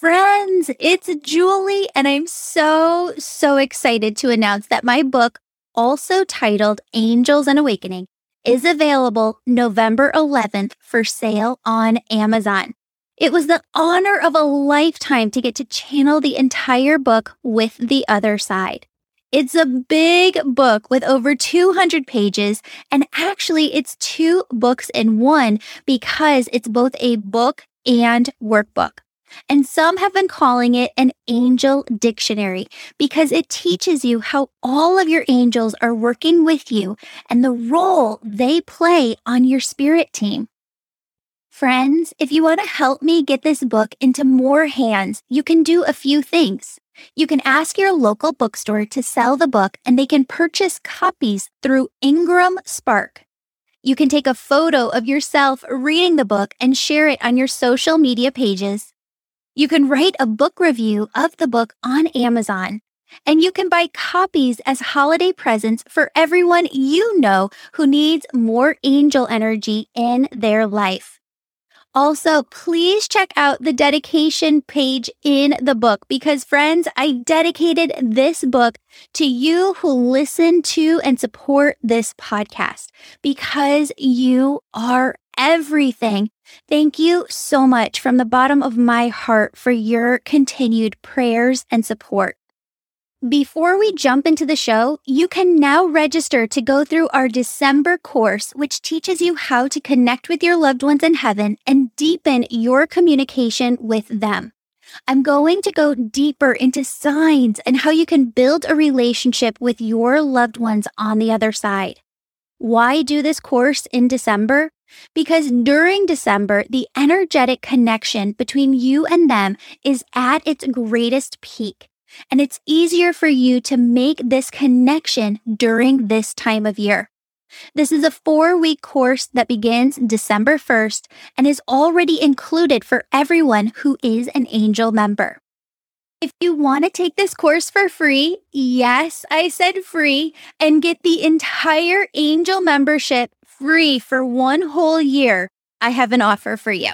Friends, it's Julie, and I'm so, so excited to announce that my book, also titled Angels and Awakening, is available November 11th for sale on Amazon. It was the honor of a lifetime to get to channel the entire book with the other side. It's a big book with over 200 pages, and actually, it's two books in one because it's both a book and workbook. And some have been calling it an angel dictionary because it teaches you how all of your angels are working with you and the role they play on your spirit team. Friends, if you want to help me get this book into more hands, you can do a few things. You can ask your local bookstore to sell the book and they can purchase copies through IngramSpark. You can take a photo of yourself reading the book and share it on your social media pages. You can write a book review of the book on Amazon. And you can buy copies as holiday presents for everyone you know who needs more angel energy in their life. Also, please check out the dedication page in the book because, friends, I dedicated this book to you who listen to and support this podcast because you are everything. Thank you so much from the bottom of my heart for your continued prayers and support. Before we jump into the show, you can now register to go through our December course, which teaches you how to connect with your loved ones in heaven and deepen your communication with them. I'm going to go deeper into signs and how you can build a relationship with your loved ones on the other side. Why do this course in December? Because during December, the energetic connection between you and them is at its greatest peak. And it's easier for you to make this connection during this time of year. This is a four week course that begins December 1st and is already included for everyone who is an angel member. If you want to take this course for free, yes, I said free, and get the entire angel membership free for one whole year, I have an offer for you.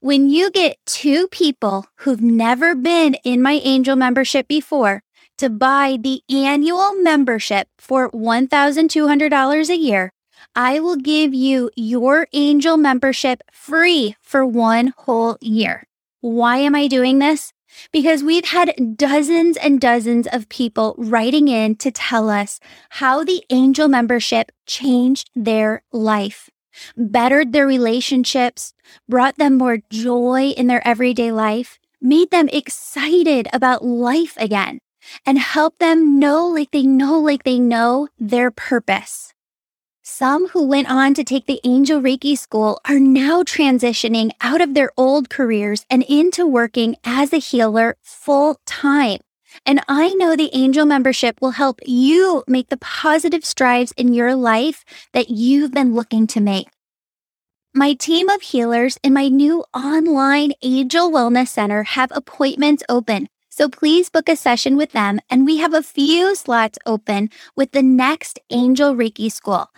When you get two people who've never been in my angel membership before to buy the annual membership for $1,200 a year, I will give you your angel membership free for one whole year. Why am I doing this? Because we've had dozens and dozens of people writing in to tell us how the angel membership changed their life bettered their relationships, brought them more joy in their everyday life, made them excited about life again, and helped them know like they know like they know their purpose. Some who went on to take the Angel Reiki school are now transitioning out of their old careers and into working as a healer full time. And I know the angel membership will help you make the positive strides in your life that you've been looking to make. My team of healers in my new online Angel Wellness Center have appointments open. So please book a session with them. And we have a few slots open with the next Angel Reiki School.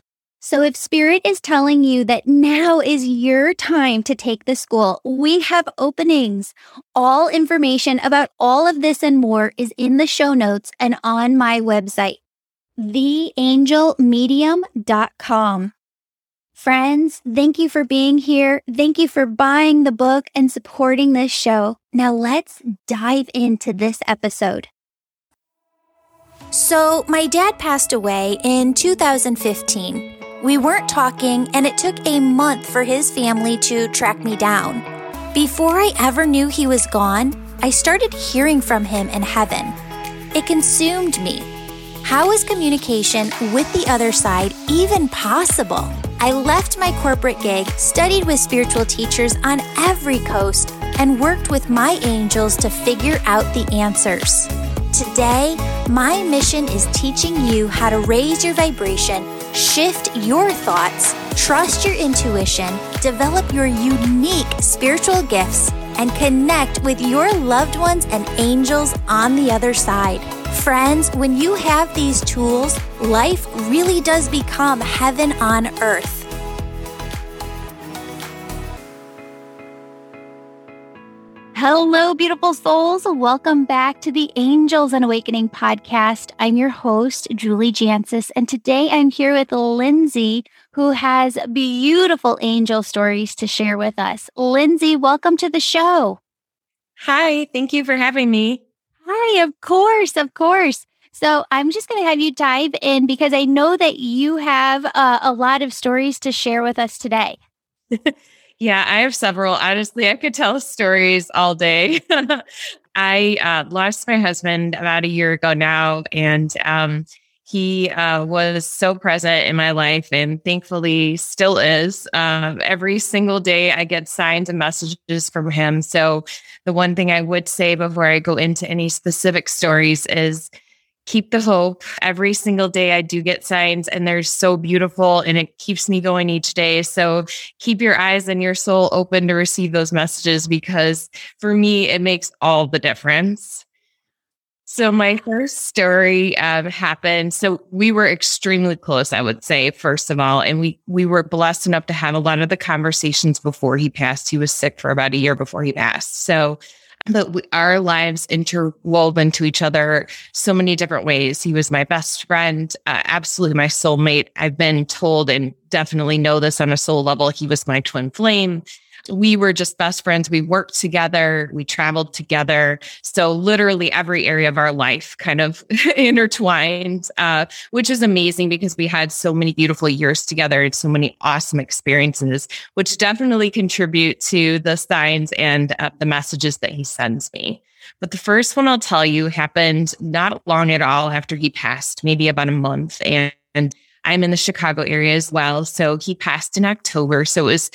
So if Spirit is telling you that now is your time to take the school, we have openings. All information about all of this and more is in the show notes and on my website, theangelmedium.com. Friends, thank you for being here. Thank you for buying the book and supporting this show. Now let's dive into this episode. So, my dad passed away in 2015. We weren't talking, and it took a month for his family to track me down. Before I ever knew he was gone, I started hearing from him in heaven. It consumed me. How is communication with the other side even possible? I left my corporate gig, studied with spiritual teachers on every coast, and worked with my angels to figure out the answers. Today, my mission is teaching you how to raise your vibration Shift your thoughts, trust your intuition, develop your unique spiritual gifts, and connect with your loved ones and angels on the other side. Friends, when you have these tools, life really does become heaven on earth. Hello, beautiful souls. Welcome back to the Angels and Awakening podcast. I'm your host, Julie Jancius, and today I'm here with Lindsay, who has beautiful angel stories to share with us. Lindsay, welcome to the show. Hi, thank you for having me. Hi, of course, of course. So I'm just going to have you dive in because I know that you have uh, a lot of stories to share with us today. Yeah, I have several. Honestly, I could tell stories all day. I uh, lost my husband about a year ago now, and um, he uh, was so present in my life and thankfully still is. Uh, every single day, I get signs and messages from him. So, the one thing I would say before I go into any specific stories is keep the hope. Every single day I do get signs and they're so beautiful and it keeps me going each day. So keep your eyes and your soul open to receive those messages because for me, it makes all the difference. So my first story um, happened. So we were extremely close, I would say, first of all, and we we were blessed enough to have a lot of the conversations before he passed. He was sick for about a year before he passed. So but we, our lives interwoven to each other so many different ways. He was my best friend, uh, absolutely my soulmate. I've been told and definitely know this on a soul level. He was my twin flame we were just best friends. We worked together, we traveled together. So, literally, every area of our life kind of intertwined, uh, which is amazing because we had so many beautiful years together and so many awesome experiences, which definitely contribute to the signs and uh, the messages that he sends me. But the first one I'll tell you happened not long at all after he passed, maybe about a month. And, and I'm in the Chicago area as well. So he passed in October. So it was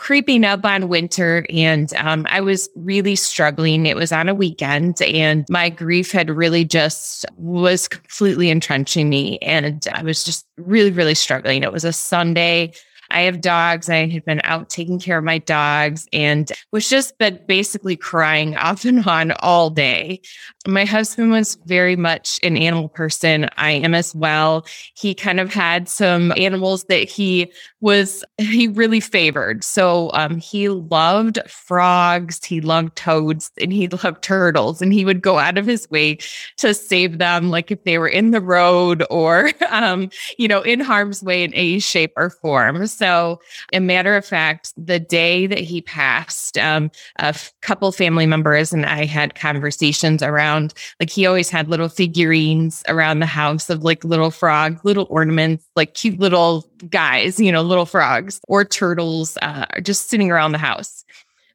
creeping up on winter and um, I was really struggling. It was on a weekend and my grief had really just was completely entrenching me. And I was just really, really struggling. It was a Sunday. I have dogs. I had been out taking care of my dogs and was just been basically crying off and on all day. My husband was very much an animal person. I am as well. He kind of had some animals that he was he really favored. So um, he loved frogs, he loved toads, and he loved turtles. And he would go out of his way to save them, like if they were in the road or um, you know in harm's way in any shape or form. So, a matter of fact, the day that he passed, um, a f- couple family members and I had conversations around like he always had little figurines around the house of like little frog, little ornaments, like cute little guys, you know, little frogs or turtles uh, just sitting around the house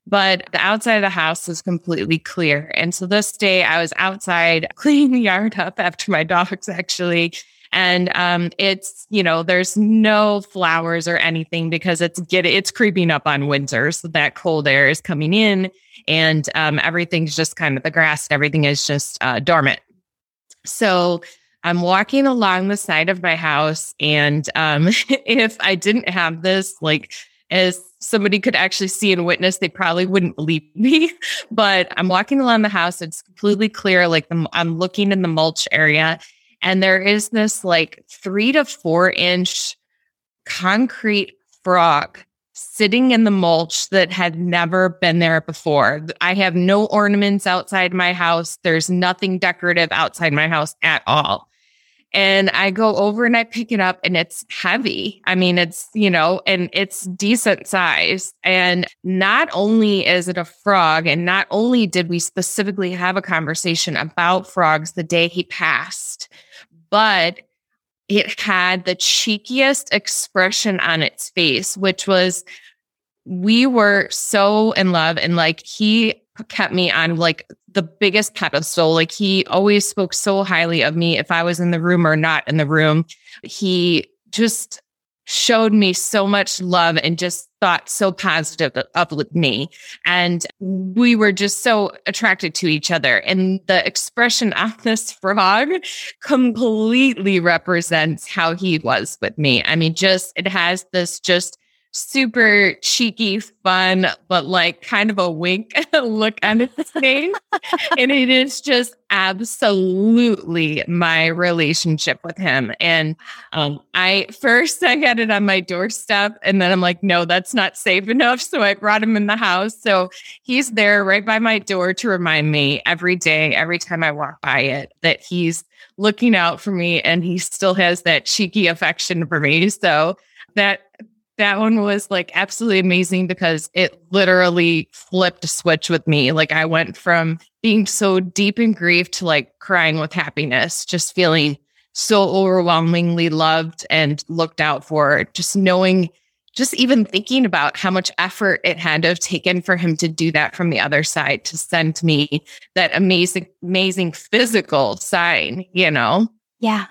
but the outside of the house was completely clear. And so this day I was outside cleaning the yard up after my dogs actually and um, it's you know there's no flowers or anything because it's get it's creeping up on winter, so that cold air is coming in, and um, everything's just kind of the grass everything is just uh, dormant. So I'm walking along the side of my house, and um, if I didn't have this like as somebody could actually see and witness, they probably wouldn't believe me. But I'm walking along the house. It's completely clear. Like the, I'm looking in the mulch area and there is this like three to four inch concrete frog sitting in the mulch that had never been there before. I have no ornaments outside my house. There's nothing decorative outside my house at all. And I go over and I pick it up and it's heavy. I mean, it's, you know, and it's decent size. And not only is it a frog, and not only did we specifically have a conversation about frogs the day he passed, but it had the cheekiest expression on its face, which was we were so in love and like he kept me on like the biggest pedestal. Like he always spoke so highly of me if I was in the room or not in the room. He just showed me so much love and just thought so positive of me. And we were just so attracted to each other. And the expression on this frog completely represents how he was with me. I mean, just it has this just super cheeky, fun, but like kind of a wink look on his face. and it is just absolutely my relationship with him. And um, I first I had it on my doorstep, and then I'm like, no, that's not safe enough. So I brought him in the house. So he's there right by my door to remind me every day, every time I walk by it, that he's looking out for me and he still has that cheeky affection for me. So that that one was like absolutely amazing because it literally flipped a switch with me. Like I went from being so deep in grief to like crying with happiness, just feeling so overwhelmingly loved and looked out for, just knowing, just even thinking about how much effort it had to have taken for him to do that from the other side to send me that amazing, amazing physical sign, you know? Yeah.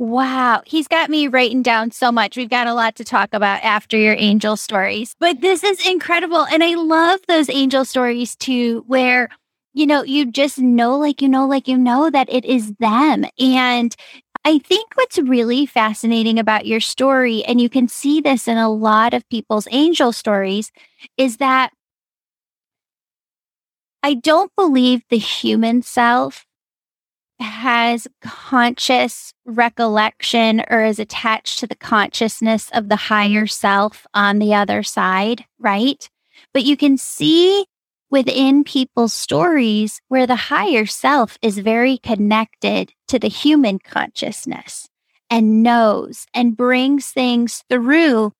Wow. He's got me writing down so much. We've got a lot to talk about after your angel stories, but this is incredible. And I love those angel stories too, where, you know, you just know, like, you know, like, you know, that it is them. And I think what's really fascinating about your story, and you can see this in a lot of people's angel stories, is that I don't believe the human self has conscious recollection or is attached to the consciousness of the higher self on the other side, right? But you can see within people's stories where the higher self is very connected to the human consciousness and knows and brings things through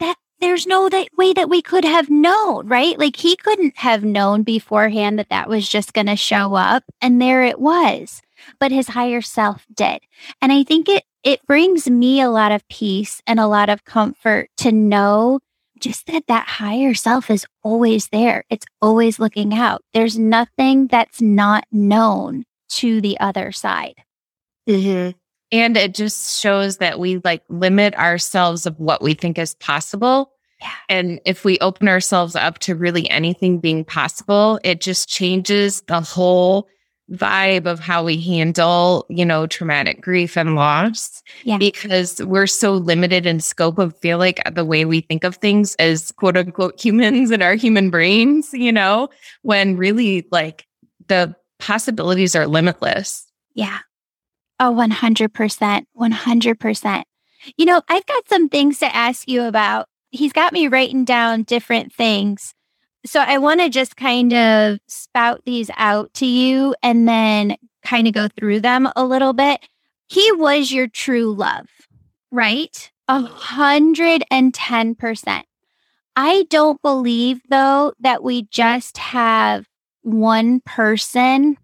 that there's no that way that we could have known, right? Like he couldn't have known beforehand that that was just going to show up. And there it was but his higher self did. And I think it it brings me a lot of peace and a lot of comfort to know just that that higher self is always there. It's always looking out. There's nothing that's not known to the other side. Mm-hmm. And it just shows that we like limit ourselves of what we think is possible. Yeah. And if we open ourselves up to really anything being possible, it just changes the whole vibe of how we handle, you know, traumatic grief and loss. Yeah. Because we're so limited in scope of feel like the way we think of things as quote unquote humans in our human brains, you know, when really like the possibilities are limitless. Yeah. Oh, 100%. 100%. You know, I've got some things to ask you about. He's got me writing down different things so I want to just kind of spout these out to you and then kind of go through them a little bit. He was your true love, right? A hundred and ten percent. I don't believe though that we just have one person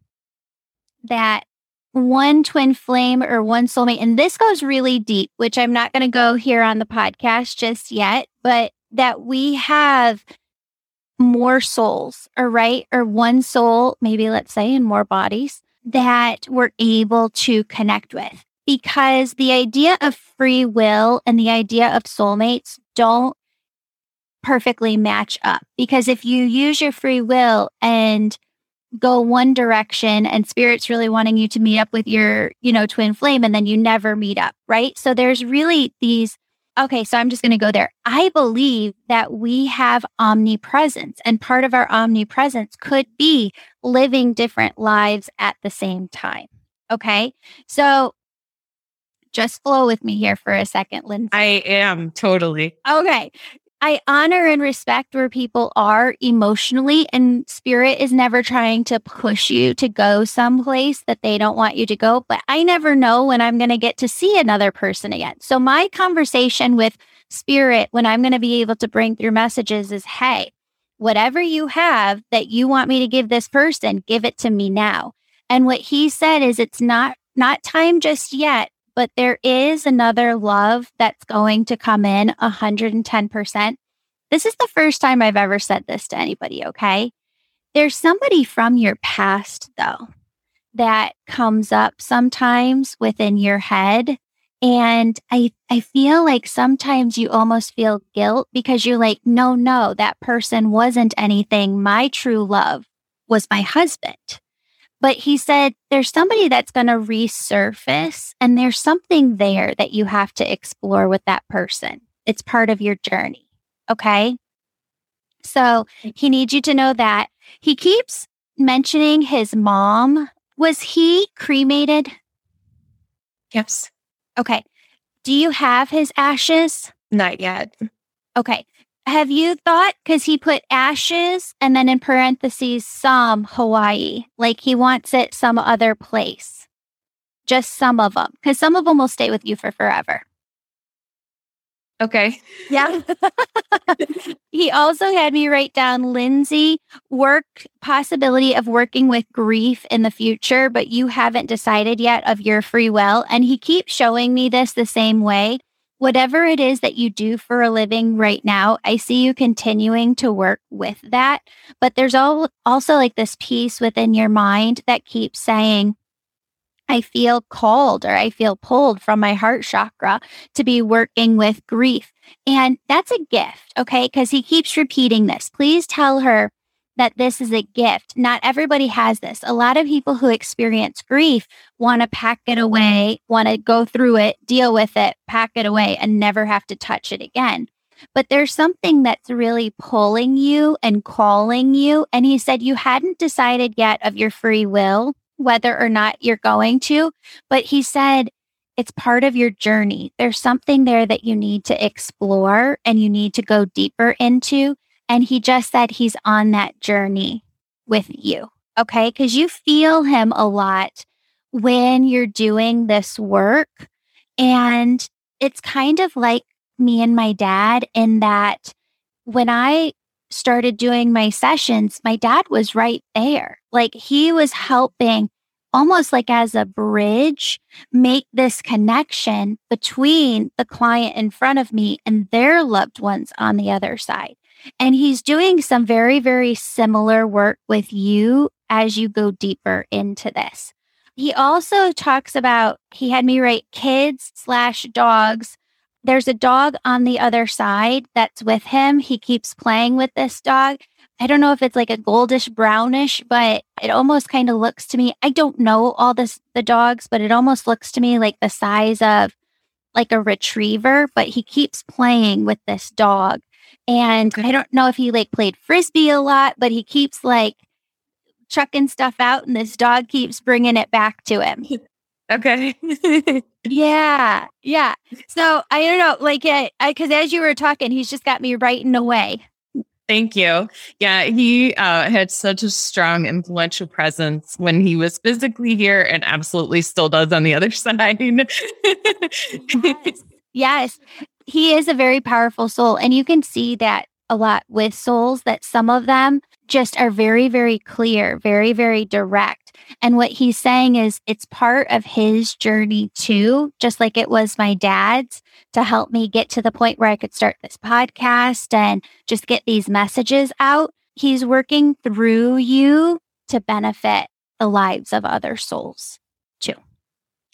that one twin flame or one soulmate. And this goes really deep, which I'm not going to go here on the podcast just yet, but that we have more souls, or right, or one soul, maybe let's say in more bodies that we're able to connect with. Because the idea of free will and the idea of soulmates don't perfectly match up. Because if you use your free will and go one direction and spirit's really wanting you to meet up with your, you know, twin flame and then you never meet up, right? So there's really these Okay, so I'm just going to go there. I believe that we have omnipresence, and part of our omnipresence could be living different lives at the same time. Okay, so just flow with me here for a second, Lindsay. I am totally. Okay. I honor and respect where people are emotionally, and spirit is never trying to push you to go someplace that they don't want you to go. But I never know when I'm going to get to see another person again. So, my conversation with spirit when I'm going to be able to bring through messages is hey, whatever you have that you want me to give this person, give it to me now. And what he said is it's not not time just yet, but there is another love that's going to come in 110%. This is the first time I've ever said this to anybody, okay? There's somebody from your past, though, that comes up sometimes within your head. And I, I feel like sometimes you almost feel guilt because you're like, no, no, that person wasn't anything. My true love was my husband. But he said, there's somebody that's going to resurface, and there's something there that you have to explore with that person. It's part of your journey. Okay. So mm. he needs you to know that. He keeps mentioning his mom. Was he cremated? Yes. Okay. Do you have his ashes? Not yet. Okay. Have you thought, because he put ashes and then in parentheses, some Hawaii, like he wants it some other place? Just some of them, because some of them will stay with you for forever. Okay. Yeah. he also had me write down Lindsay work possibility of working with grief in the future, but you haven't decided yet of your free will. And he keeps showing me this the same way. Whatever it is that you do for a living right now, I see you continuing to work with that. But there's all, also like this piece within your mind that keeps saying, I feel called or I feel pulled from my heart chakra to be working with grief. And that's a gift, okay? Because he keeps repeating this. Please tell her that this is a gift. Not everybody has this. A lot of people who experience grief want to pack it away, want to go through it, deal with it, pack it away, and never have to touch it again. But there's something that's really pulling you and calling you. And he said you hadn't decided yet of your free will whether or not you're going to. But he said it's part of your journey. There's something there that you need to explore and you need to go deeper into. And he just said he's on that journey with you. Okay. Cause you feel him a lot when you're doing this work. And it's kind of like me and my dad in that when I started doing my sessions, my dad was right there. Like he was helping almost like as a bridge, make this connection between the client in front of me and their loved ones on the other side. And he's doing some very, very similar work with you as you go deeper into this. He also talks about, he had me write kids slash dogs there's a dog on the other side that's with him. He keeps playing with this dog. I don't know if it's like a goldish brownish, but it almost kind of looks to me. I don't know all this the dogs, but it almost looks to me like the size of like a retriever, but he keeps playing with this dog. And I don't know if he like played frisbee a lot, but he keeps like chucking stuff out and this dog keeps bringing it back to him. Okay. yeah. Yeah. So I don't know, like, I, cause as you were talking, he's just got me right in writing away. Thank you. Yeah, he uh, had such a strong, influential presence when he was physically here and absolutely still does on the other side. yes. yes. He is a very powerful soul. And you can see that a lot with souls that some of them just are very, very clear, very, very direct. And what he's saying is it's part of his journey too, just like it was my dad's to help me get to the point where I could start this podcast and just get these messages out. He's working through you to benefit the lives of other souls.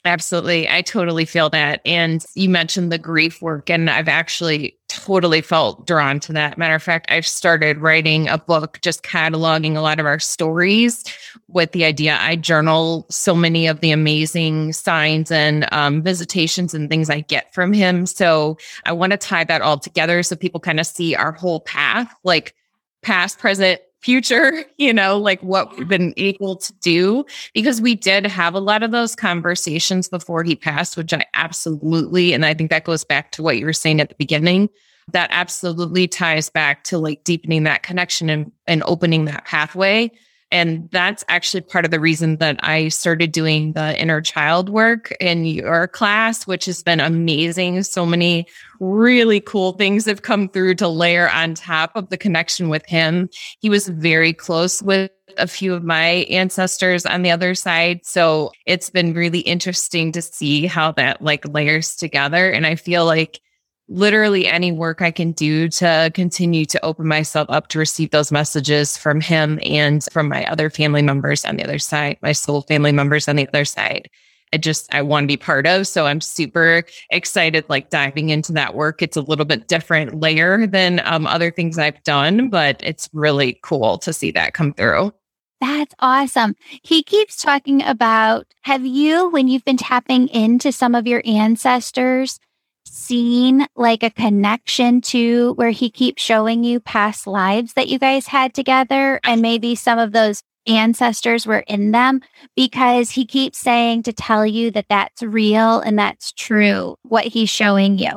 Absolutely. I totally feel that. And you mentioned the grief work, and I've actually totally felt drawn to that. Matter of fact, I've started writing a book just cataloging a lot of our stories with the idea I journal so many of the amazing signs and um, visitations and things I get from him. So I want to tie that all together so people kind of see our whole path, like past, present, future, you know, like what we've been able to do. Because we did have a lot of those conversations before he passed, which I absolutely, and I think that goes back to what you were saying at the beginning. That absolutely ties back to like deepening that connection and, and opening that pathway and that's actually part of the reason that I started doing the inner child work in your class, which has been amazing. So many really cool things have come through to layer on top of the connection with him. He was very close with a few of my ancestors on the other side. So it's been really interesting to see how that like layers together. And I feel like literally any work I can do to continue to open myself up to receive those messages from him and from my other family members on the other side, my soul family members on the other side. I just I want to be part of. So I'm super excited, like diving into that work. It's a little bit different layer than um, other things I've done, but it's really cool to see that come through. That's awesome. He keeps talking about have you, when you've been tapping into some of your ancestors, seen like a connection to where he keeps showing you past lives that you guys had together and maybe some of those ancestors were in them because he keeps saying to tell you that that's real and that's true what he's showing you.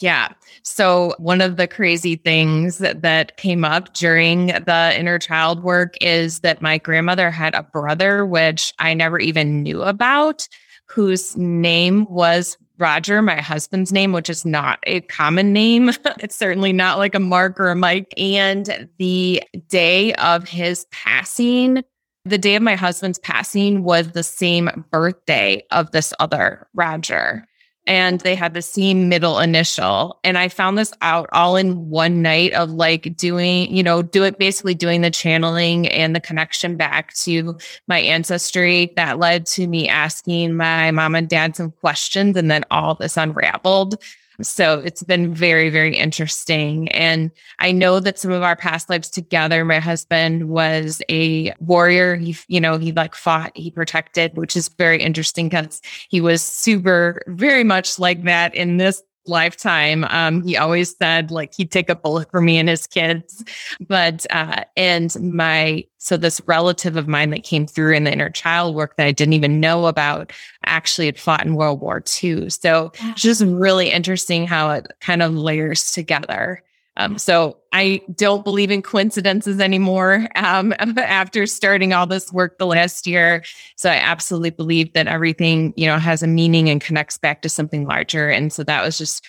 Yeah. So one of the crazy things that, that came up during the inner child work is that my grandmother had a brother, which I never even knew about, whose name was Roger, my husband's name, which is not a common name. it's certainly not like a Mark or a Mike. And the day of his passing, the day of my husband's passing was the same birthday of this other Roger and they had the same middle initial. And I found this out all in one night of like doing, you know, do it basically doing the channeling and the connection back to my ancestry that led to me asking my mom and dad some questions. And then all this unraveled. So it's been very, very interesting. And I know that some of our past lives together, my husband was a warrior. He, you know, he like fought, he protected, which is very interesting because he was super, very much like that in this lifetime. Um, he always said like he'd take a bullet for me and his kids. But uh, and my so this relative of mine that came through in the inner child work that I didn't even know about actually had fought in World War II. So it's just really interesting how it kind of layers together. Um, so I don't believe in coincidences anymore um, after starting all this work the last year. So I absolutely believe that everything, you know, has a meaning and connects back to something larger. And so that was just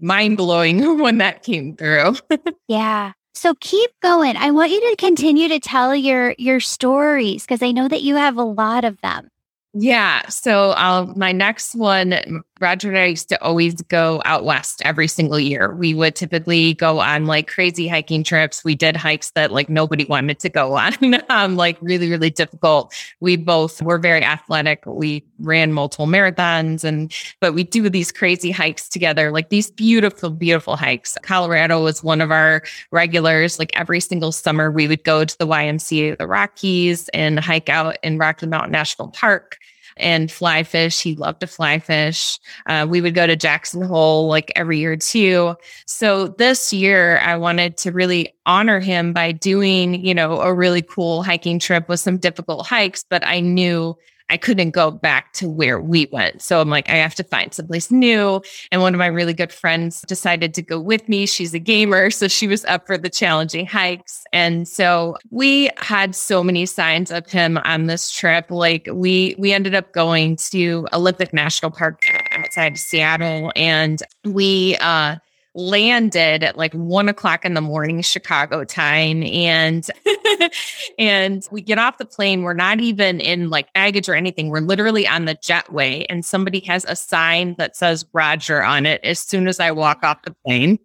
mind blowing when that came through. yeah. So keep going. I want you to continue to tell your your stories because I know that you have a lot of them. Yeah. So I'll, my next one, Roger and I used to always go out west every single year. We would typically go on like crazy hiking trips. We did hikes that like nobody wanted to go on, um, like really, really difficult. We both were very athletic. We ran multiple marathons and, but we do these crazy hikes together, like these beautiful, beautiful hikes. Colorado was one of our regulars. Like every single summer, we would go to the YMCA, the Rockies and hike out in Rocky Mountain National Park and fly fish. He loved to fly fish. Uh, we would go to Jackson Hole like every year too. So this year, I wanted to really honor him by doing, you know, a really cool hiking trip with some difficult hikes, but I knew I couldn't go back to where we went. So I'm like, I have to find someplace new. And one of my really good friends decided to go with me. She's a gamer. So she was up for the challenging hikes. And so we had so many signs of him on this trip. Like we, we ended up going to Olympic National Park outside Seattle and we, uh, landed at like one o'clock in the morning Chicago time, and and we get off the plane. We're not even in like baggage or anything. We're literally on the jetway, and somebody has a sign that says Roger on it. As soon as I walk off the plane,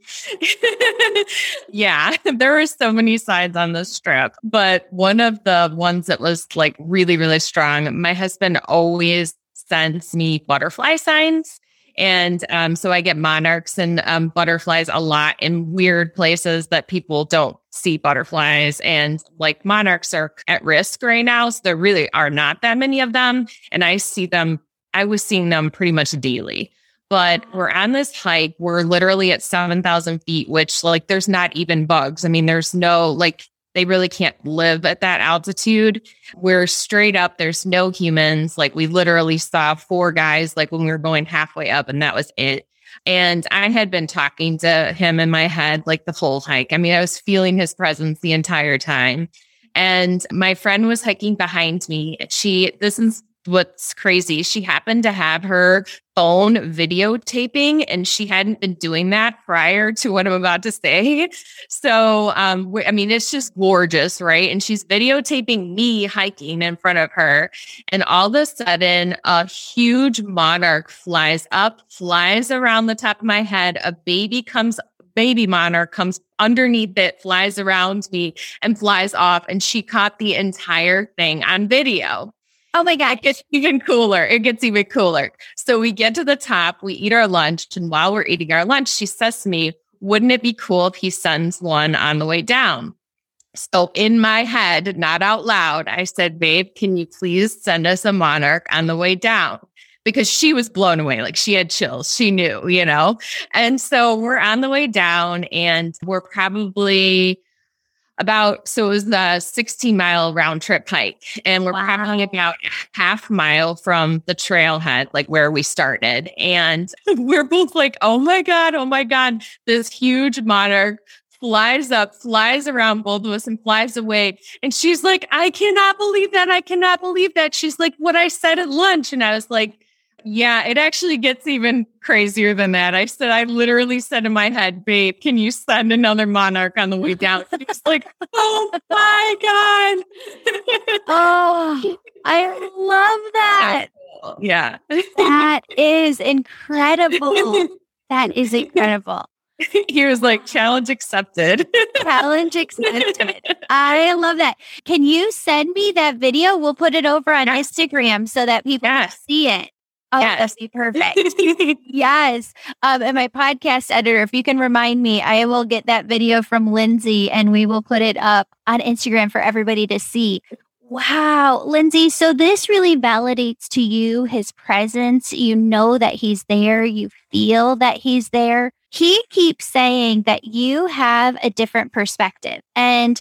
yeah, there were so many signs on this trip, but one of the ones that was like really really strong. My husband always sends me butterfly signs and um, so I get monarchs and um, butterflies a lot in weird places that people don't see butterflies. And like monarchs are at risk right now. So there really are not that many of them. And I see them, I was seeing them pretty much daily. But we're on this hike. We're literally at 7,000 feet, which like there's not even bugs. I mean, there's no like they really can't live at that altitude. We're straight up, there's no humans. Like we literally saw four guys like when we were going halfway up, and that was it. And I had been talking to him in my head like the whole hike. I mean, I was feeling his presence the entire time. And my friend was hiking behind me. She, this is what's crazy. She happened to have her phone videotaping and she hadn't been doing that prior to what I'm about to say. So, um, I mean, it's just gorgeous, right? And she's videotaping me hiking in front of her. And all of a sudden, a huge monarch flies up, flies around the top of my head. A baby comes baby monarch comes underneath it, flies around me, and flies off. And she caught the entire thing on video. Oh my God. It gets even cooler. It gets even cooler. So we get to the top, we eat our lunch. And while we're eating our lunch, she says to me, Wouldn't it be cool if he sends one on the way down? So in my head, not out loud, I said, Babe, can you please send us a monarch on the way down? because she was blown away. Like she had chills. She knew, you know? And so we're on the way down and we're probably about so it was the 16 mile round trip hike and we're wow. probably about half mile from the trailhead like where we started and we're both like oh my god oh my god this huge monarch flies up flies around both of us and flies away and she's like i cannot believe that i cannot believe that she's like what i said at lunch and i was like yeah, it actually gets even crazier than that. I said, I literally said in my head, babe, can you send another monarch on the way down? He's like, oh my God. oh, I love that. Yeah. that is incredible. That is incredible. He was like, challenge accepted. challenge accepted. I love that. Can you send me that video? We'll put it over on yes. Instagram so that people yes. see it. Oh, yes. that'd be perfect. yes. Um, and my podcast editor, if you can remind me, I will get that video from Lindsay and we will put it up on Instagram for everybody to see. Wow, Lindsay. So this really validates to you his presence. You know that he's there. You feel that he's there. He keeps saying that you have a different perspective. And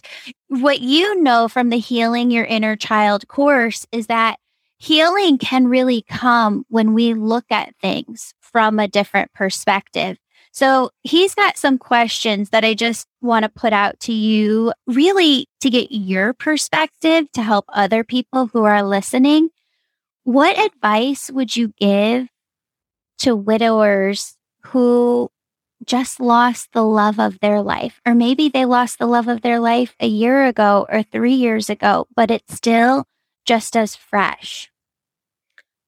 what you know from the Healing Your Inner Child course is that healing can really come when we look at things from a different perspective. So he's got some questions that I just want to put out to you, really to get your perspective to help other people who are listening. What advice would you give to widowers who just lost the love of their life? Or maybe they lost the love of their life a year ago or three years ago, but it's still just as fresh.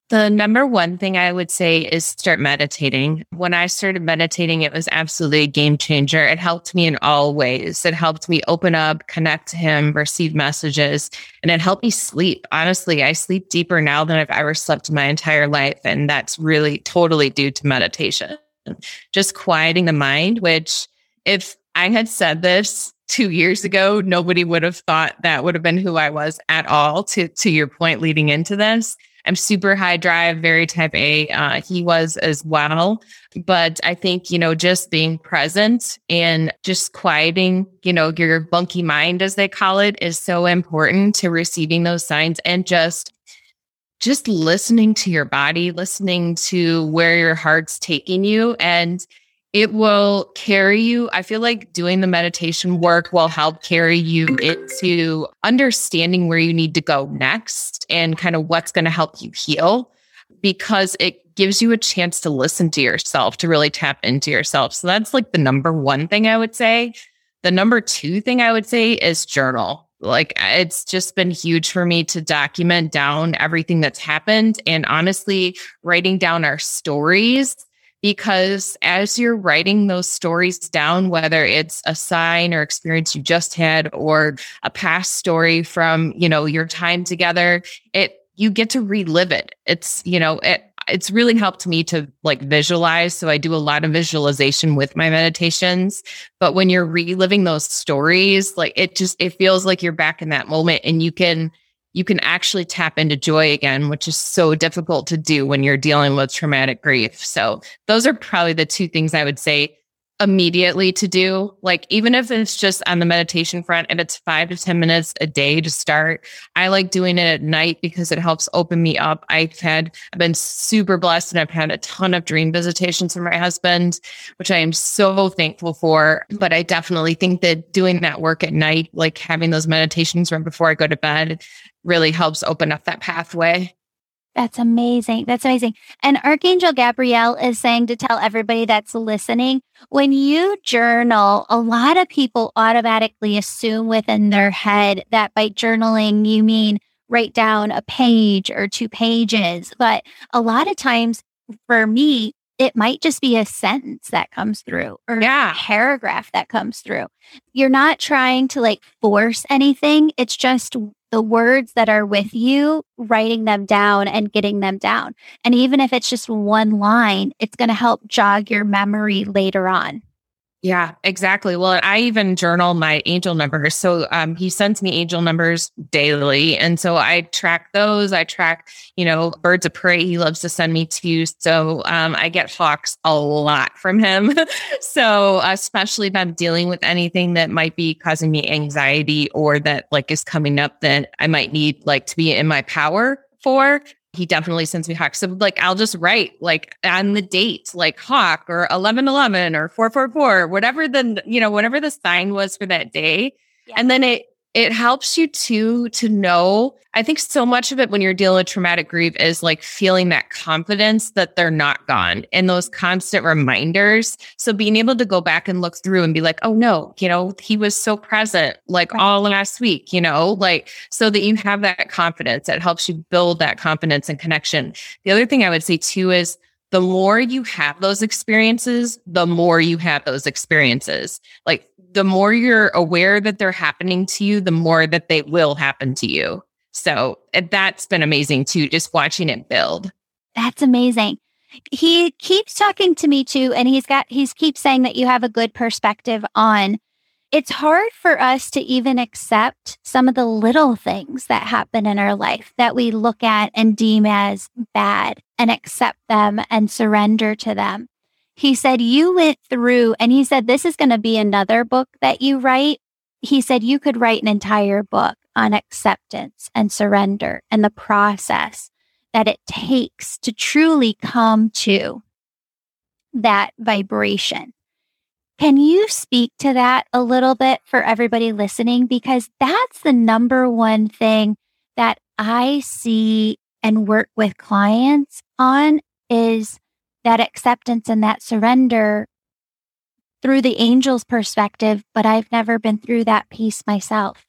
The number one thing I would say is start meditating. When I started meditating, it was absolutely a game changer. It helped me in all ways. It helped me open up, connect to Him, receive messages, and it helped me sleep. Honestly, I sleep deeper now than I've ever slept in my entire life. And that's really totally due to meditation. Just quieting the mind, which if I had said this two years ago, nobody would have thought that would have been who I was at all, to, to your point leading into this I'm super high drive, very type A. Uh, he was as well. But I think, you know, just being present and just quieting, you know, your monkey mind, as they call it, is so important to receiving those signs and just just listening to your body, listening to where your heart's taking you and it will carry you. I feel like doing the meditation work will help carry you into understanding where you need to go next and kind of what's going to help you heal because it gives you a chance to listen to yourself, to really tap into yourself. So that's like the number one thing I would say. The number two thing I would say is journal. Like it's just been huge for me to document down everything that's happened and honestly writing down our stories because as you're writing those stories down, whether it's a sign or experience you just had or a past story from, you know, your time together, it you get to relive it. It's, you know, it it's really helped me to like visualize. So I do a lot of visualization with my meditations. But when you're reliving those stories, like it just it feels like you're back in that moment and you can you can actually tap into joy again, which is so difficult to do when you're dealing with traumatic grief. So, those are probably the two things I would say immediately to do. Like, even if it's just on the meditation front and it's five to 10 minutes a day to start, I like doing it at night because it helps open me up. I've had, I've been super blessed and I've had a ton of dream visitations from my husband, which I am so thankful for. But I definitely think that doing that work at night, like having those meditations right before I go to bed, really helps open up that pathway. That's amazing. That's amazing. And Archangel Gabrielle is saying to tell everybody that's listening when you journal, a lot of people automatically assume within their head that by journaling, you mean write down a page or two pages. But a lot of times for me, it might just be a sentence that comes through or yeah. a paragraph that comes through. You're not trying to like force anything. It's just the words that are with you, writing them down and getting them down. And even if it's just one line, it's going to help jog your memory later on. Yeah, exactly. Well, I even journal my angel numbers. So um, he sends me angel numbers daily. And so I track those. I track, you know, birds of prey he loves to send me to. So um, I get hawks a lot from him. so especially if I'm dealing with anything that might be causing me anxiety or that like is coming up that I might need like to be in my power for, he definitely sends me hawks. So like I'll just write like on the date, like hawk or 1111 or 444, whatever the, you know, whatever the sign was for that day. Yeah. And then it it helps you to to know i think so much of it when you're dealing with traumatic grief is like feeling that confidence that they're not gone and those constant reminders so being able to go back and look through and be like oh no you know he was so present like right. all last week you know like so that you have that confidence that helps you build that confidence and connection the other thing i would say too is the more you have those experiences, the more you have those experiences. Like the more you're aware that they're happening to you, the more that they will happen to you. So eh, that's been amazing too, just watching it build. That's amazing. He keeps talking to me too, and he's got, he's keeps saying that you have a good perspective on it's hard for us to even accept some of the little things that happen in our life that we look at and deem as bad and accept them and surrender to them. He said, You went through, and he said, This is going to be another book that you write. He said, You could write an entire book on acceptance and surrender and the process that it takes to truly come to that vibration can you speak to that a little bit for everybody listening? Because that's the number one thing that I see and work with clients on is that acceptance and that surrender through the angel's perspective, but I've never been through that piece myself.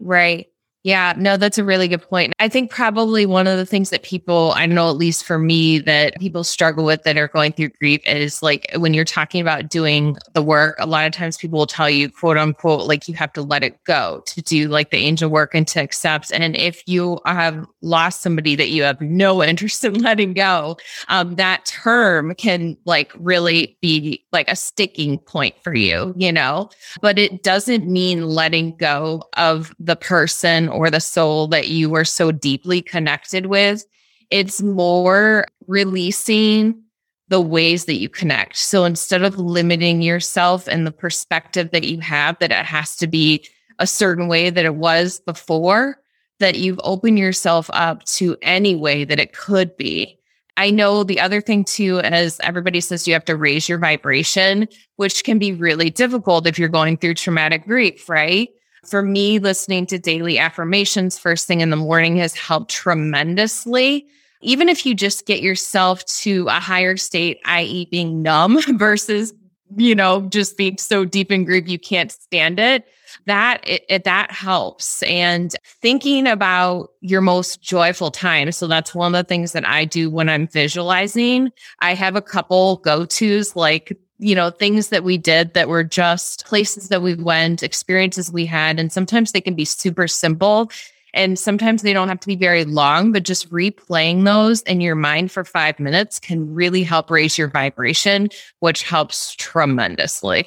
Right. Yeah, no, that's a really good point. I think probably one of the things that people, I know at least for me, that people struggle with that are going through grief is like when you're talking about doing the work, a lot of times people will tell you, quote unquote, like you have to let it go to do like the angel work and to accept. And if you have lost somebody that you have no interest in letting go, um, that term can like really be like a sticking point for you, you know, but it doesn't mean letting go of the person or the soul that you were so deeply connected with. It's more releasing the ways that you connect. So instead of limiting yourself and the perspective that you have that it has to be a certain way that it was before, that you've opened yourself up to any way that it could be. I know the other thing too, as everybody says, you have to raise your vibration, which can be really difficult if you're going through traumatic grief, right? For me, listening to daily affirmations first thing in the morning has helped tremendously. Even if you just get yourself to a higher state, i.e., being numb versus, you know, just being so deep in grief you can't stand it, that it, it, that helps. And thinking about your most joyful time. So that's one of the things that I do when I'm visualizing. I have a couple go tos like you know, things that we did that were just places that we went, experiences we had. And sometimes they can be super simple. And sometimes they don't have to be very long, but just replaying those in your mind for five minutes can really help raise your vibration, which helps tremendously.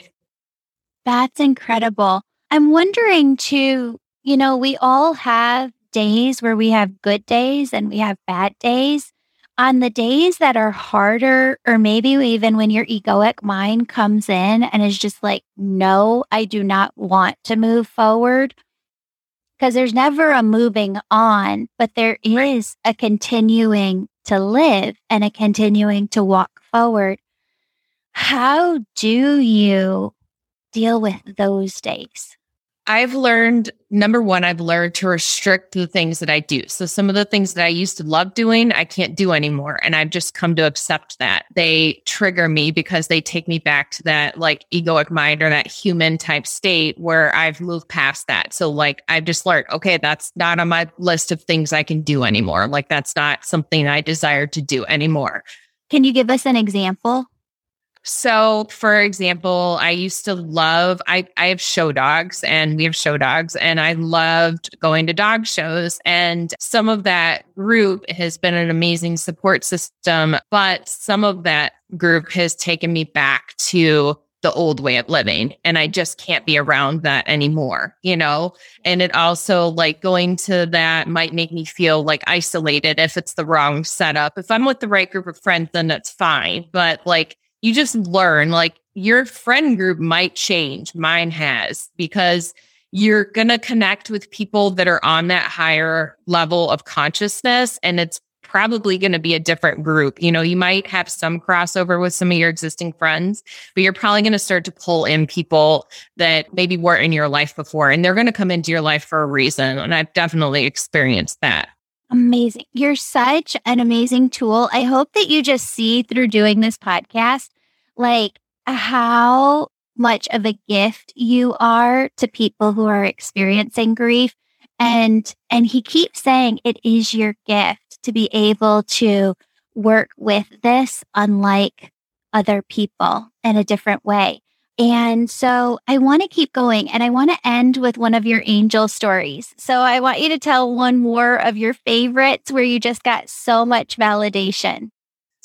That's incredible. I'm wondering too, you know, we all have days where we have good days and we have bad days on the days that are harder, or maybe even when your egoic mind comes in and is just like, no, I do not want to move forward. Because there's never a moving on, but there is a continuing to live and a continuing to walk forward. How do you deal with those days? I've learned number one, I've learned to restrict the things that I do. So some of the things that I used to love doing, I can't do anymore. And I've just come to accept that they trigger me because they take me back to that like egoic mind or that human type state where I've moved past that. So like I've just learned, okay, that's not on my list of things I can do anymore. Like that's not something I desire to do anymore. Can you give us an example? So, for example, I used to love I I have show dogs and we have show dogs and I loved going to dog shows and some of that group has been an amazing support system, but some of that group has taken me back to the old way of living and I just can't be around that anymore, you know? And it also like going to that might make me feel like isolated if it's the wrong setup. If I'm with the right group of friends, then that's fine. But like you just learn like your friend group might change. Mine has because you're going to connect with people that are on that higher level of consciousness and it's probably going to be a different group. You know, you might have some crossover with some of your existing friends, but you're probably going to start to pull in people that maybe weren't in your life before, and they're going to come into your life for a reason. And I've definitely experienced that. Amazing. You're such an amazing tool. I hope that you just see through doing this podcast, like how much of a gift you are to people who are experiencing grief and and he keeps saying it is your gift to be able to work with this unlike other people in a different way and so I want to keep going and I want to end with one of your angel stories. So I want you to tell one more of your favorites where you just got so much validation.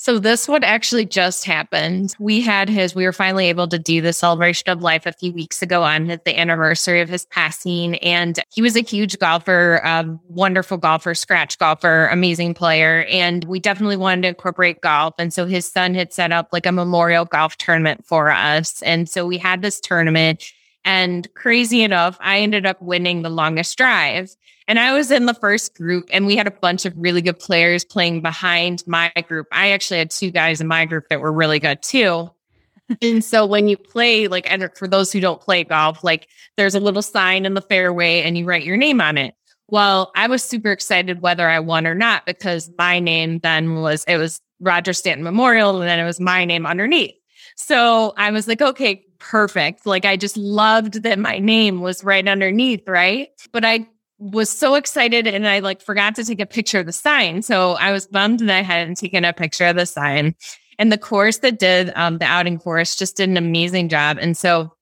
So this one actually just happened. We had his, we were finally able to do the celebration of life a few weeks ago on the anniversary of his passing. And he was a huge golfer, a wonderful golfer, scratch golfer, amazing player. And we definitely wanted to incorporate golf. And so his son had set up like a memorial golf tournament for us. And so we had this tournament. And crazy enough, I ended up winning the longest drive. And I was in the first group, and we had a bunch of really good players playing behind my group. I actually had two guys in my group that were really good too. and so when you play, like, and for those who don't play golf, like there's a little sign in the fairway and you write your name on it. Well, I was super excited whether I won or not because my name then was, it was Roger Stanton Memorial, and then it was my name underneath. So I was like, okay, perfect. Like I just loved that my name was right underneath, right? But I was so excited and I like forgot to take a picture of the sign. So I was bummed that I hadn't taken a picture of the sign. And the course that did um, the outing for us just did an amazing job. And so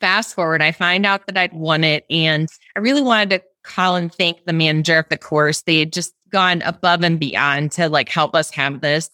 fast forward, I find out that I'd won it. And I really wanted to call and thank the manager of the course. They had just gone above and beyond to like help us have this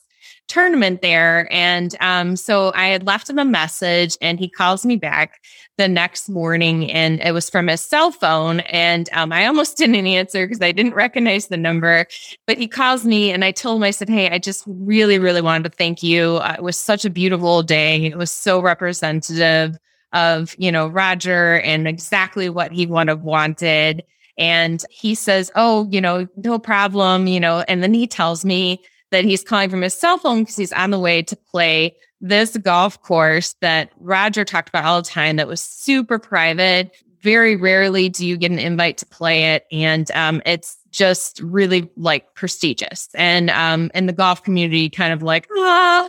tournament there. And um, so I had left him a message and he calls me back the next morning and it was from his cell phone. And um, I almost didn't answer because I didn't recognize the number. But he calls me and I told him, I said, Hey, I just really, really wanted to thank you. Uh, it was such a beautiful day. It was so representative of, you know, Roger and exactly what he would have wanted. And he says, Oh, you know, no problem, you know, and then he tells me, that he's calling from his cell phone because he's on the way to play this golf course that Roger talked about all the time that was super private. Very rarely do you get an invite to play it. And um, it's just really like prestigious and um and the golf community kind of like ah.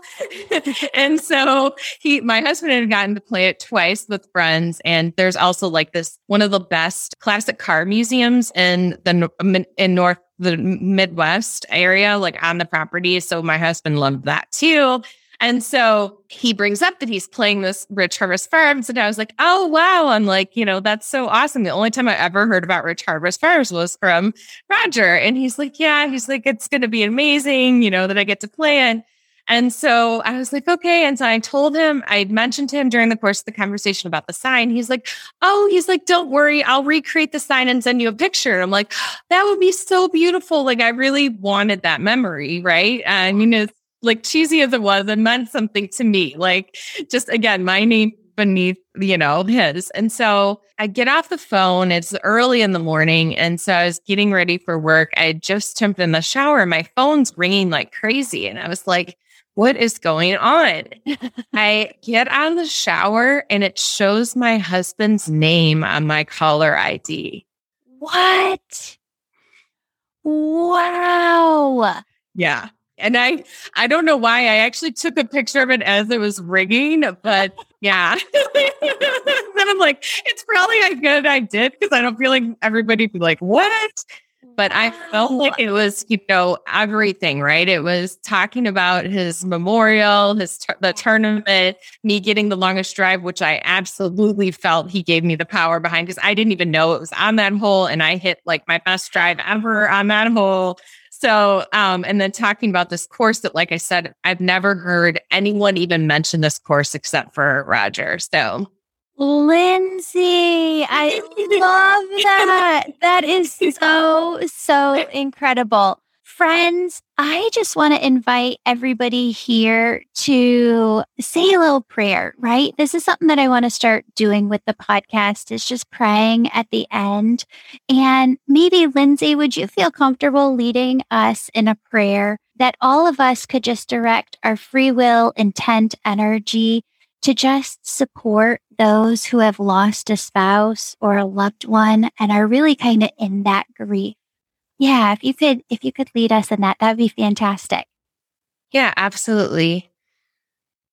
and so he my husband had gotten to play it twice with friends and there's also like this one of the best classic car museums in the in north the midwest area like on the property so my husband loved that too and so he brings up that he's playing this Rich Harvest Farms. And I was like, oh, wow. I'm like, you know, that's so awesome. The only time I ever heard about Rich Harvest Farms was from Roger. And he's like, yeah, he's like, it's going to be amazing, you know, that I get to play it. And so I was like, okay. And so I told him, I mentioned to him during the course of the conversation about the sign. He's like, oh, he's like, don't worry. I'll recreate the sign and send you a picture. I'm like, that would be so beautiful. Like, I really wanted that memory. Right. And, you know, like cheesy as it was, it meant something to me. Like just again, my name beneath, you know, his. And so I get off the phone. It's early in the morning. And so I was getting ready for work. I just jumped in the shower. My phone's ringing like crazy. And I was like, what is going on? I get out of the shower and it shows my husband's name on my caller ID. What? Wow. Yeah. And I I don't know why I actually took a picture of it as it was ringing, but yeah. then I'm like, it's probably a good I did because I don't feel like everybody be like, what? But I felt like it was, you know, everything, right? It was talking about his memorial, his the tournament, me getting the longest drive, which I absolutely felt he gave me the power behind because I didn't even know it was on that hole, and I hit like my best drive ever on that hole So, um, and then talking about this course that, like I said, I've never heard anyone even mention this course except for Roger. So, Lindsay, I love that. That is so, so incredible. Friends, I just want to invite everybody here to say a little prayer, right? This is something that I want to start doing with the podcast is just praying at the end. And maybe Lindsay, would you feel comfortable leading us in a prayer that all of us could just direct our free will, intent, energy to just support those who have lost a spouse or a loved one and are really kind of in that grief. Yeah, if you could if you could lead us in that, that'd be fantastic. Yeah, absolutely.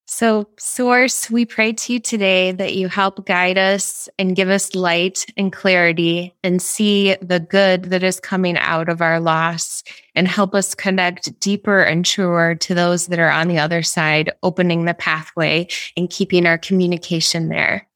So, Source, we pray to you today that you help guide us and give us light and clarity and see the good that is coming out of our loss and help us connect deeper and truer to those that are on the other side, opening the pathway and keeping our communication there.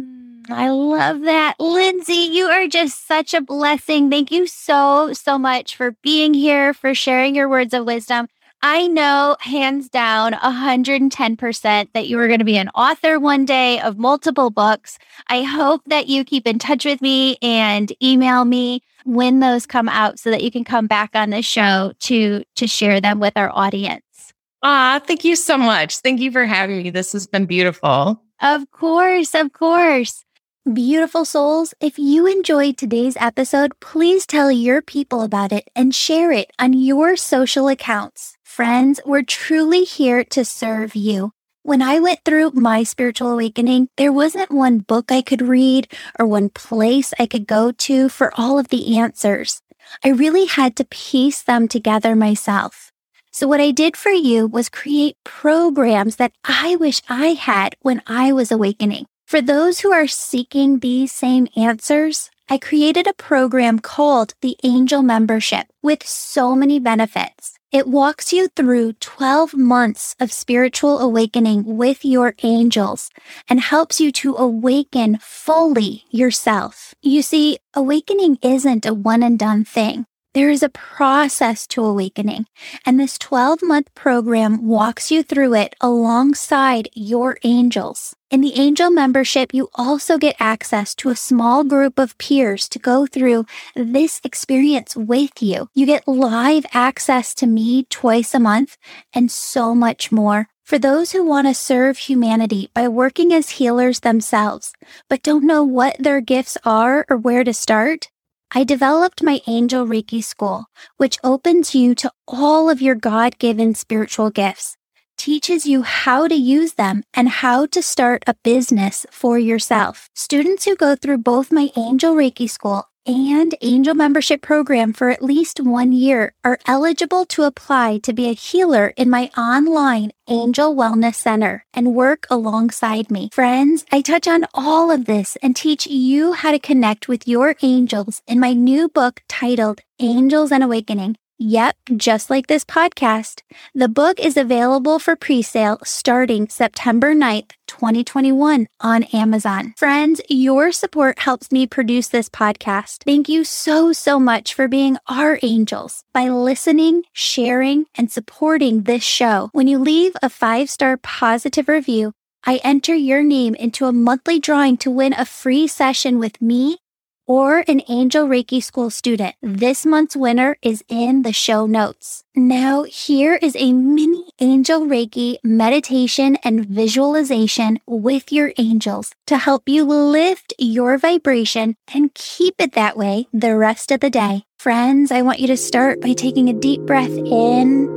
Mm, I love that. Lindsay, you are just such a blessing. Thank you so, so much for being here, for sharing your words of wisdom. I know hands down 110% that you are going to be an author one day of multiple books. I hope that you keep in touch with me and email me when those come out so that you can come back on the show to to share them with our audience. Ah, thank you so much. Thank you for having me. This has been beautiful. Of course, of course. Beautiful souls, if you enjoyed today's episode, please tell your people about it and share it on your social accounts. Friends, we're truly here to serve you. When I went through my spiritual awakening, there wasn't one book I could read or one place I could go to for all of the answers. I really had to piece them together myself. So what I did for you was create programs that I wish I had when I was awakening. For those who are seeking these same answers, I created a program called the Angel Membership with so many benefits. It walks you through 12 months of spiritual awakening with your angels and helps you to awaken fully yourself. You see, awakening isn't a one and done thing. There is a process to awakening, and this 12 month program walks you through it alongside your angels. In the angel membership, you also get access to a small group of peers to go through this experience with you. You get live access to me twice a month and so much more. For those who want to serve humanity by working as healers themselves, but don't know what their gifts are or where to start, I developed my Angel Reiki School, which opens you to all of your God given spiritual gifts, teaches you how to use them and how to start a business for yourself. Students who go through both my Angel Reiki School and Angel Membership Program for at least one year are eligible to apply to be a healer in my online Angel Wellness Center and work alongside me. Friends, I touch on all of this and teach you how to connect with your angels in my new book titled Angels and Awakening Yep, just like this podcast. The book is available for pre-sale starting September 9th, 2021 on Amazon. Friends, your support helps me produce this podcast. Thank you so, so much for being our angels by listening, sharing, and supporting this show. When you leave a five-star positive review, I enter your name into a monthly drawing to win a free session with me or an Angel Reiki School student. This month's winner is in the show notes. Now, here is a mini Angel Reiki meditation and visualization with your angels to help you lift your vibration and keep it that way the rest of the day. Friends, I want you to start by taking a deep breath in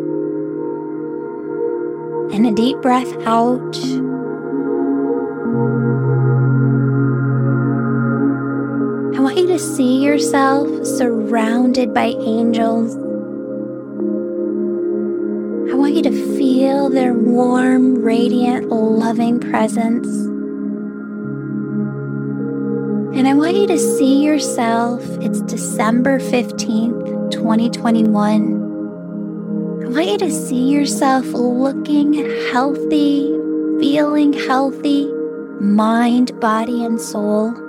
and a deep breath out. I want you to see yourself surrounded by angels. I want you to feel their warm, radiant, loving presence. And I want you to see yourself. It's December 15th, 2021. I want you to see yourself looking healthy, feeling healthy, mind, body, and soul.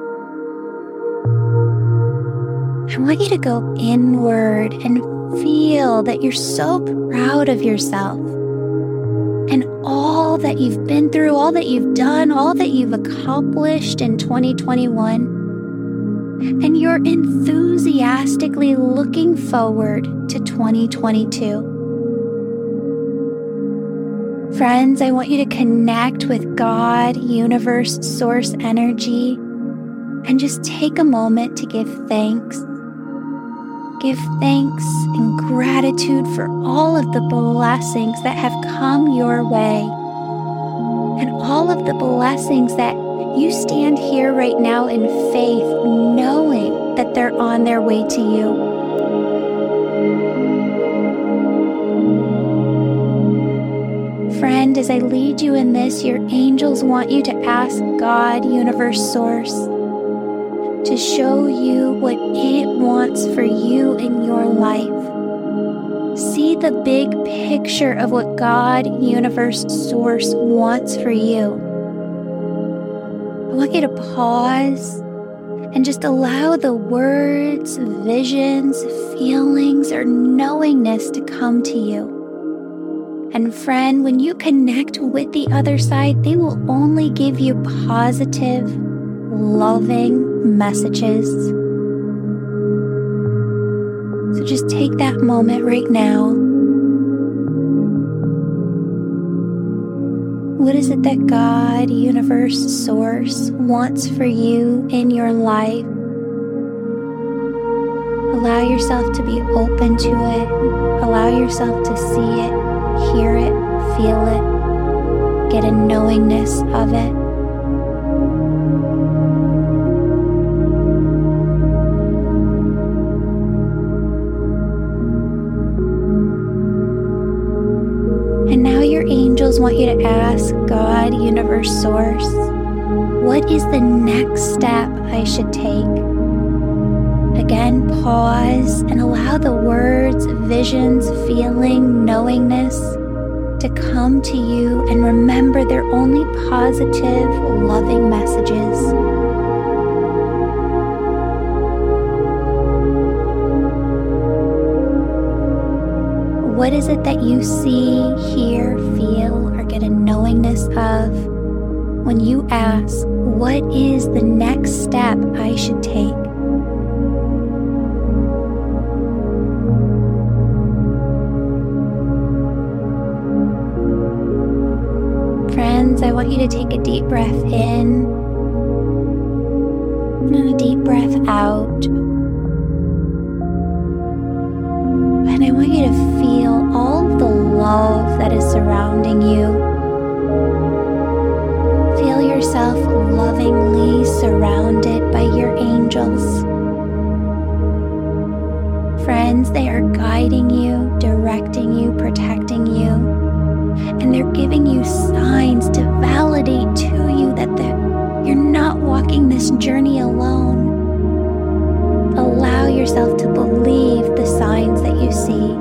I want you to go inward and feel that you're so proud of yourself and all that you've been through, all that you've done, all that you've accomplished in 2021. And you're enthusiastically looking forward to 2022. Friends, I want you to connect with God, universe, source energy, and just take a moment to give thanks Give thanks and gratitude for all of the blessings that have come your way and all of the blessings that you stand here right now in faith, knowing that they're on their way to you. Friend, as I lead you in this, your angels want you to ask God, Universe Source to show you what it wants for you in your life. See the big picture of what God, universe, source wants for you. I want you to pause and just allow the words, visions, feelings, or knowingness to come to you. And friend, when you connect with the other side, they will only give you positive, loving messages. So just take that moment right now. What is it that God, universe, source wants for you in your life? Allow yourself to be open to it. Allow yourself to see it, hear it, feel it, get a knowingness of it. You to ask God, universe, source, what is the next step I should take? Again, pause and allow the words, visions, feeling, knowingness to come to you and remember they're only positive, loving messages. What is it that you see, hear, knowingness of when you ask, What is the next step I should take? Friends, I want you to take a deep breath in and a deep breath out. And I want you to feel all the love that is surrounding you. Lovingly surrounded by your angels. Friends, they are guiding you, directing you, protecting you, and they're giving you signs to validate to you that the, you're not walking this journey alone Allow yourself to believe the signs that you see.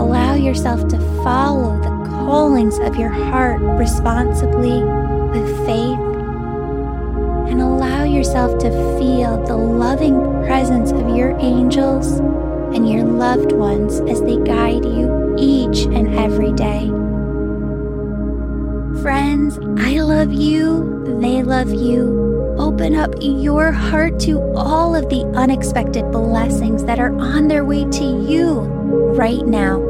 Allow yourself to follow the callings of your heart responsibly with faith. Yourself to feel the loving presence of your angels and your loved ones as they guide you each and every day. Friends, I love you, they love you, open up your heart to all of the unexpected blessings that are on their way to you right now.